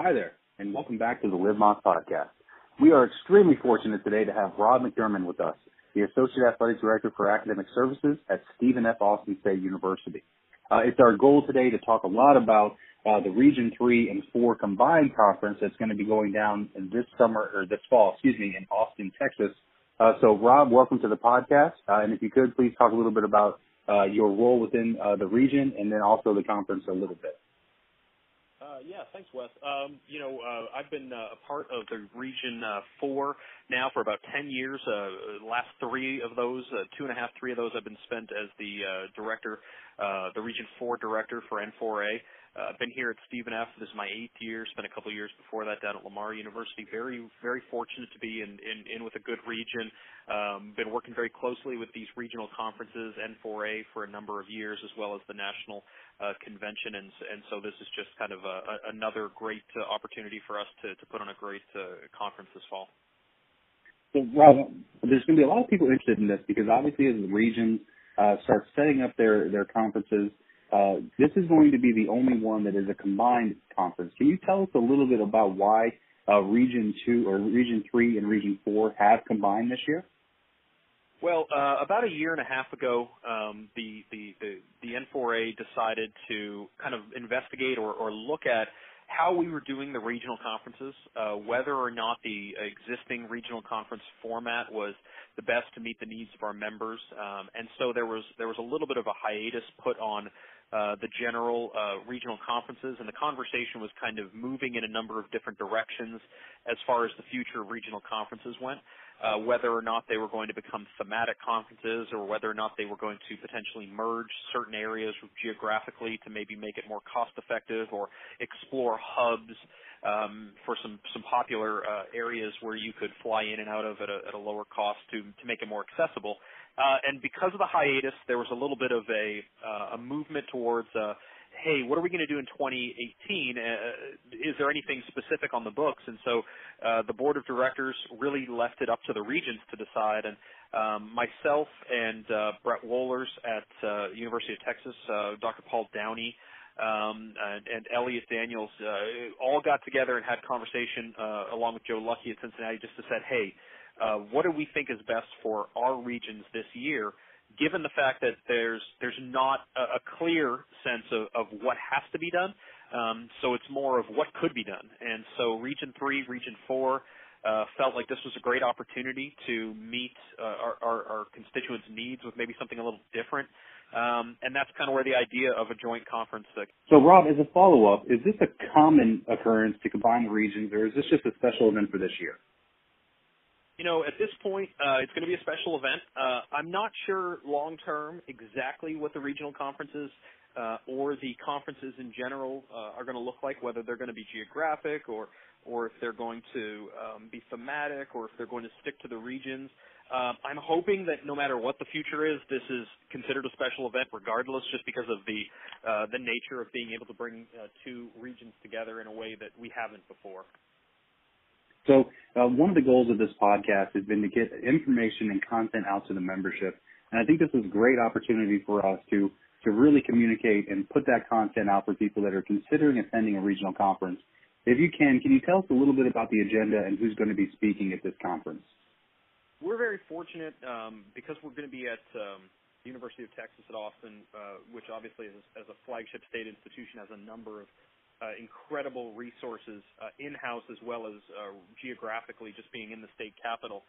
Hi there, and welcome back to the Live Maas podcast. We are extremely fortunate today to have Rob McDermand with us, the Associate Athletic Director for Academic Services at Stephen F. Austin State University. Uh, it's our goal today to talk a lot about uh, the Region 3 and 4 combined conference that's going to be going down this summer, or this fall, excuse me, in Austin, Texas. Uh, so, Rob, welcome to the podcast. Uh, and if you could, please talk a little bit about uh, your role within uh, the region and then also the conference a little bit. Uh, yeah, thanks, Wes. Um, you know, uh, I've been uh, a part of the Region uh, 4 now for about 10 years. Uh, last three of those, uh, two and a half, three of those, I've been spent as the uh, director, uh, the Region 4 director for N4A. Uh, been here at Stephen F. This is my eighth year. Spent a couple of years before that down at Lamar University. Very, very fortunate to be in, in, in with a good region. Um, been working very closely with these regional conferences, N4A, for a number of years, as well as the national uh, convention. And, and so this is just kind of a, a, another great uh, opportunity for us to, to put on a great uh, conference this fall. So, Rob, there's going to be a lot of people interested in this because obviously, as the regions uh, start setting up their their conferences uh, this is going to be the only one that is a combined conference. Can you tell us a little bit about why uh, Region 2 or Region 3 and Region 4 have combined this year? Well, uh, about a year and a half ago, um, the, the, the, the N4A decided to kind of investigate or, or look at how we were doing the regional conferences, uh, whether or not the existing regional conference format was the best to meet the needs of our members, um, and so there was there was a little bit of a hiatus put on uh, the general uh, regional conferences, and the conversation was kind of moving in a number of different directions as far as the future of regional conferences went. Uh, whether or not they were going to become thematic conferences, or whether or not they were going to potentially merge certain areas geographically to maybe make it more cost effective, or explore hubs um, for some some popular uh, areas where you could fly in and out of at a, at a lower cost to to make it more accessible. Uh, and because of the hiatus, there was a little bit of a uh, a movement towards, uh, hey, what are we going to do in 2018? Uh, is there anything specific on the books? And so uh, the board of directors really left it up to the regions to decide. And um, myself and uh, Brett Wohlers at uh, University of Texas, uh, Dr. Paul Downey, um, and, and Elliot Daniels uh, all got together and had conversation uh, along with Joe Lucky at Cincinnati just to said, hey, uh, what do we think is best for our regions this year, given the fact that there's there's not a, a clear sense of, of what has to be done. Um, so it's more of what could be done. And so Region Three, Region Four. Uh, felt like this was a great opportunity to meet uh, our, our, our constituents' needs with maybe something a little different. Um, and that's kind of where the idea of a joint conference. Uh, so, Rob, as a follow-up, is this a common occurrence to combine the regions, or is this just a special event for this year? You know, at this point, uh, it's going to be a special event. Uh, I'm not sure long term exactly what the regional conferences uh, or the conferences in general uh, are going to look like, whether they're going to be geographic or or if they're going to um, be thematic or if they're going to stick to the regions. Uh, I'm hoping that no matter what the future is, this is considered a special event regardless, just because of the uh, the nature of being able to bring two regions together in a way that we haven't before. So uh, one of the goals of this podcast has been to get information and content out to the membership. And I think this is a great opportunity for us to, to really communicate and put that content out for people that are considering attending a regional conference. If you can, can you tell us a little bit about the agenda and who's going to be speaking at this conference? We're very fortunate um, because we're going to be at um, the University of Texas at Austin, uh, which obviously is, as a flagship state institution has a number of incredible resources uh, in-house as well as uh, geographically, just being in the state capital.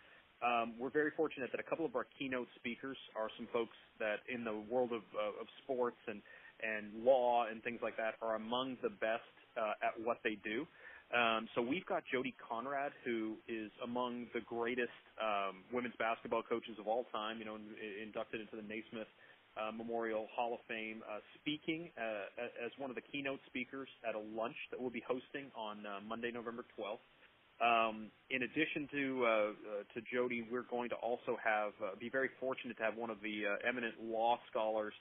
Um, we're very fortunate that a couple of our keynote speakers are some folks that, in the world of, of sports and and law and things like that, are among the best uh, at what they do. Um, so we've got Jody Conradt, who is among the greatest um, women's basketball coaches of all time. You know, inducted into the Naismith uh, Memorial Hall of Fame, uh, speaking uh, as one of the keynote speakers at a lunch that we'll be hosting on uh, Monday, November 12th. Um, in addition to uh, uh, to Jody, we're going to also have uh, be very fortunate to have one of the uh, eminent law scholars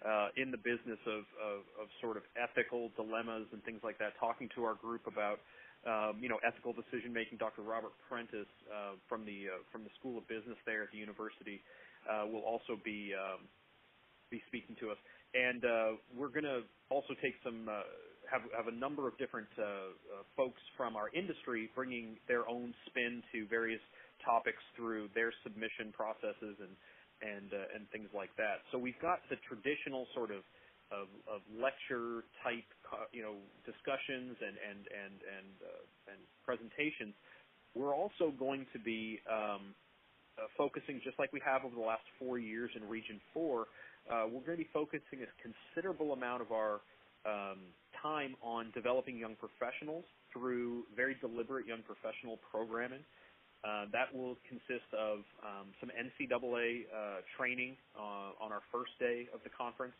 uh, in the business of, of, of sort of ethical dilemmas and things like that, talking to our group about um, you know ethical decision making. Dr. Robert Prentice uh, from the uh, from the School of Business there at the university uh, will also be um, be speaking to us. And uh, we're going to also take some uh, have have a number of different uh, uh, folks from our industry bringing their own spin to various topics through their submission processes and and uh, and things like that. So we've got the traditional sort of of, of lecture type, you know, discussions and and and and uh, and presentations. We're also going to be um, uh, focusing, just like we have over the last four years in Region Four. Uh, we're going to be focusing a considerable amount of our um, time on developing young professionals through very deliberate young professional programming. Uh, that will consist of um, some NCAA uh, training uh, on our first day of the conference.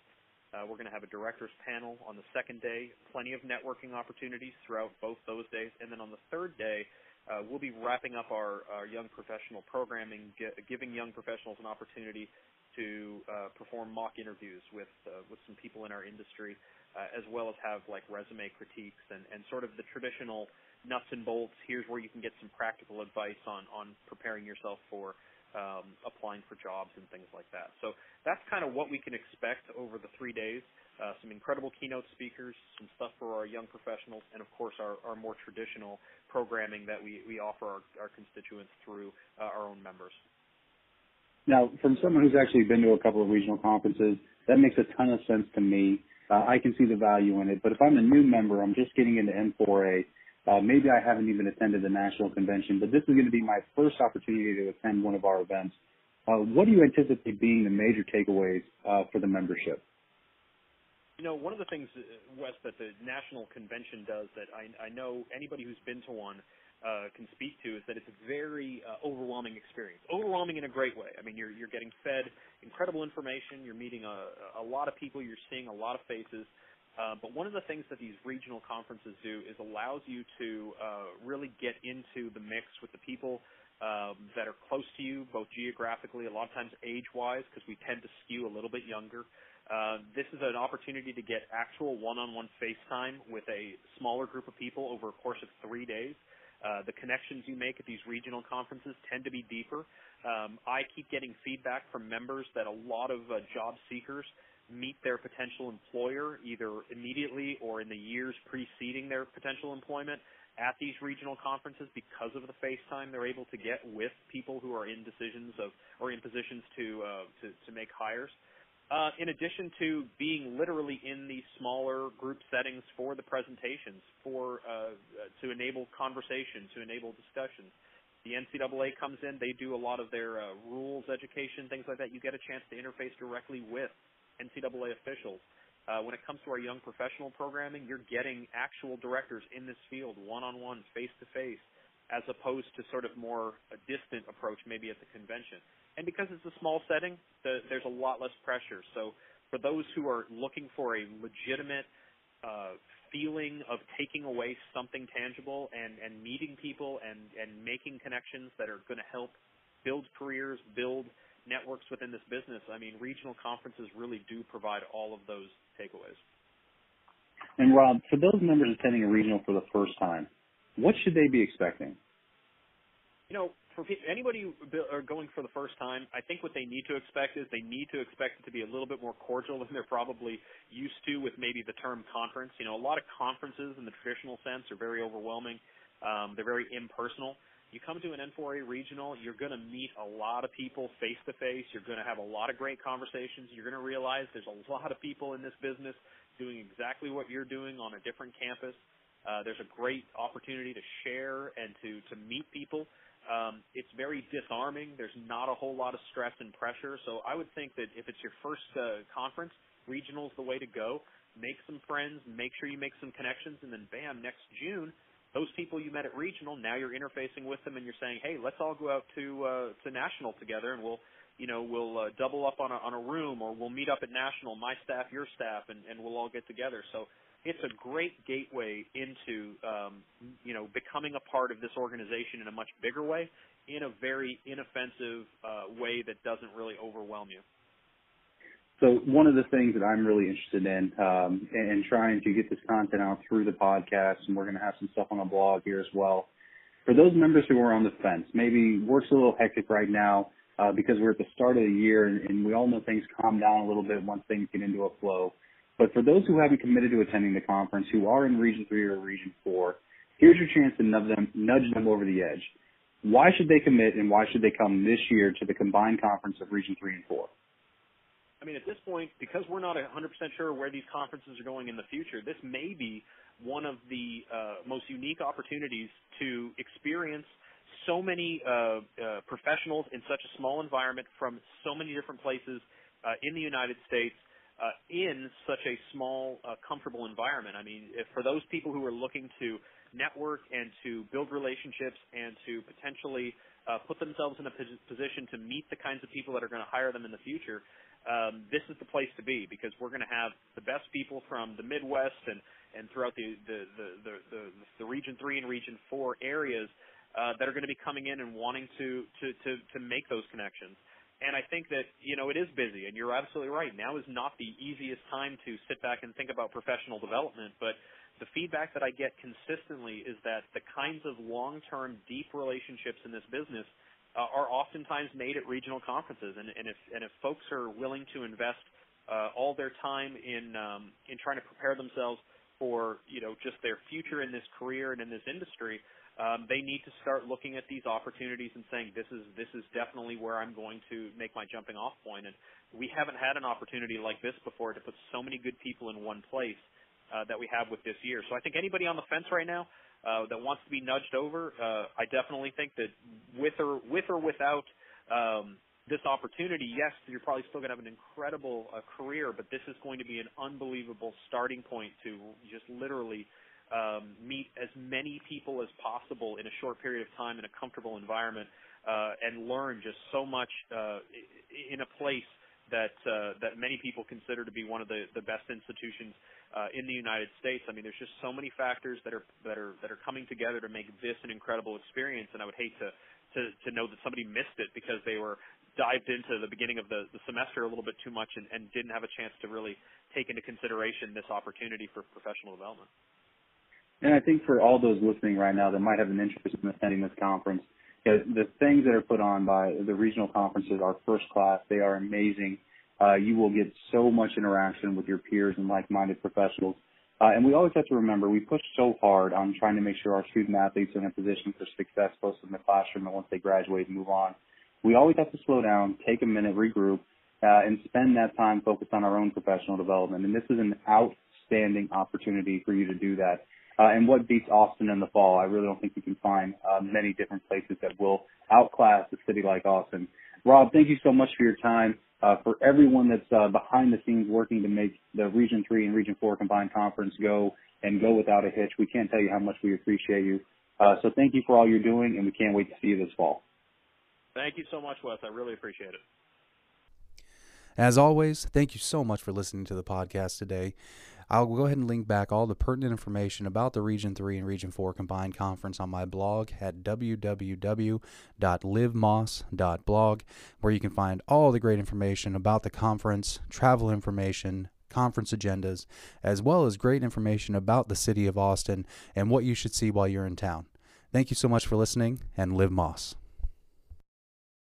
Uh, we're going to have a director's panel on the second day, plenty of networking opportunities throughout both those days. And then on the third day, uh, we'll be wrapping up our, our young professional programming, giving young professionals an opportunity to uh, perform mock interviews with with some people in our industry uh, as well as have like resume critiques and, and sort of the traditional nuts and bolts. Here's where you can get some practical advice on on preparing yourself for um, applying for jobs and things like that. So that's kind of what we can expect over the three days. Uh, some incredible keynote speakers, some stuff for our young professionals, and of course our, our more traditional programming that we, we offer our, our constituents through uh, our own members. Now, from someone who's actually been to a couple of regional conferences, that makes a ton of sense to me uh, I can see the value in it. But if I'm a new member, I'm just getting into N4A. uh, maybe I haven't even attended the national convention, but this is going to be my first opportunity to attend one of our events. Uh, what do you anticipate being the major takeaways uh, for the membership? You know, one of the things, uh, Wes, that the national convention does that I, I know anybody who's been to one uh, can speak to is that it's a very uh, overwhelming experience. Overwhelming in a great way. I mean, you're you're getting fed incredible information. You're meeting a, a lot of people. You're seeing a lot of faces. Uh, but one of the things that these regional conferences do is allows you to uh, really get into the mix with the people um, that are close to you, both geographically, a lot of times age-wise, because we tend to skew a little bit younger. Uh, this is an opportunity to get actual one-on-one face time with a smaller group of people over a course of three days. Uh, the connections you make at these regional conferences tend to be deeper. Um, I keep getting feedback from members that a lot of uh, job seekers meet their potential employer either immediately or in the years preceding their potential employment at these regional conferences because of the face time they're able to get with people who are in decisions of or in positions to uh, to, to make hires. Uh, in addition to being literally in the smaller group settings for the presentations, for uh, to enable conversation, to enable discussions. The NCAA comes in; they do a lot of their uh, rules education, things like that. You get a chance to interface directly with NCAA officials. Uh, when it comes to our young professional programming, you're getting actual directors in this field, one-on-one, face-to-face, as opposed to sort of more a distant approach, maybe at the convention. And because it's a small setting, the, there's a lot less pressure. So for those who are looking for a legitimate uh, feeling of taking away something tangible and, and meeting people and, and making connections that are going to help build careers, build networks within this business, I mean, regional conferences really do provide all of those takeaways. And Rob, for those members attending a regional for the first time, what should they be expecting? You know, for anybody who are going for the first time, I think what they need to expect is they need to expect it to be a little bit more cordial than they're probably used to with maybe the term conference. You know, a lot of conferences in the traditional sense are very overwhelming. Um, they're very impersonal. You come to an N4A regional, you're going to meet a lot of people face to face. You're going to have a lot of great conversations. You're going to realize there's a lot of people in this business doing exactly what you're doing on a different campus. Uh, there's a great opportunity to share and to to meet people. Um, it's very disarming. There's not a whole lot of stress and pressure. So I would think that if it's your first uh, conference, regional's the way to go. Make some friends, make sure you make some connections, and then bam, next June, those people you met at regional, now you're interfacing with them and you're saying, hey, let's all go out to uh, to national together, and we'll you know we'll uh, double up on a on a room, or we'll meet up at national, my staff, your staff, and and we'll all get together. So it's a great gateway into um, you know becoming a part of this organization in a much bigger way, in a very inoffensive uh, way that doesn't really overwhelm you. So one of the things that I'm really interested in um, and, trying to get this content out through the podcast, and we're going to have some stuff on the blog here as well. For those members who are on the fence, maybe work's a little hectic right now uh, because we're at the start of the year, and, and we all know things calm down a little bit once things get into a flow. But for those who haven't committed to attending the conference, who are in Region 3 or Region 4, here's your chance to nudge them, nudge them over the edge. Why should they commit and why should they come this year to the combined conference of Region 3 and 4? I mean, at this point, because we're not 100% sure where these conferences are going in the future, this may be one of the uh, most unique opportunities to experience so many uh, uh, professionals in such a small environment from so many different places uh, in the United States uh, in such a small, uh, comfortable environment. I mean, if, for those people who are looking to network and to build relationships and to potentially uh, put themselves in a position to meet the kinds of people that are going to hire them in the future, um, this is the place to be because we're going to have the best people from the Midwest and and throughout the the the the, the, the Region Three and Region Four areas uh, that are going to be coming in and wanting to to to to make those connections. And I think that you know it is busy, and you're absolutely right. Now is not the easiest time to sit back and think about professional development, but the feedback that I get consistently is that the kinds of long-term, deep relationships in this business uh, are oftentimes made at regional conferences. And, and if and if folks are willing to invest uh, all their time in um, in trying to prepare themselves for you know just their future in this career and in this industry, um, they need to start looking at these opportunities and saying this is this is definitely where I'm going to make my jumping off point. And we haven't had an opportunity like this before to put so many good people in one place uh, that we have with this year. So I think anybody on the fence right now uh, that wants to be nudged over, uh, I definitely think that with or with or without um, this opportunity, yes, you're probably still going to have an incredible uh, career, but this is going to be an unbelievable starting point to just literally um, meet as many people as possible in a short period of time in a comfortable environment uh, and learn just so much uh, in a place that uh, that many people consider to be one of the, the best institutions uh, in the United States. I mean, there's just so many factors that are that are that are coming together to make this an incredible experience. And I would hate to to, to know that somebody missed it because they were dived into the beginning of the, the semester a little bit too much and, and didn't have a chance to really take into consideration this opportunity for professional development. And I think for all those listening right now that might have an interest in attending this conference, the things that are put on by the regional conferences are first class. They are amazing. Uh, you will get so much interaction with your peers and like-minded professionals. Uh, and we always have to remember we push so hard on trying to make sure our student athletes are in a position for success both in the classroom and once they graduate and move on. We always have to slow down, take a minute, regroup, uh, and spend that time focused on our own professional development. And this is an outstanding opportunity for you to do that. Uh, and what beats Austin in the fall? I really don't think you can find uh, many different places that will outclass a city like Austin. Rob, thank you so much for your time. Uh, for everyone that's uh, behind the scenes working to make the Region 3 and Region 4 combined conference go and go without a hitch, we can't tell you how much we appreciate you. Uh, so thank you for all you're doing, and we can't wait to see you this fall. Thank you so much, Wes. I really appreciate it. As always, thank you so much for listening to the podcast today. I'll go ahead and link back all the pertinent information about the Region 3 and Region 4 combined conference on my blog at www.livemaas.blog, where you can find all the great information about the conference, travel information, conference agendas, as well as great information about the city of Austin and what you should see while you're in town. Thank you so much for listening, and live Maas.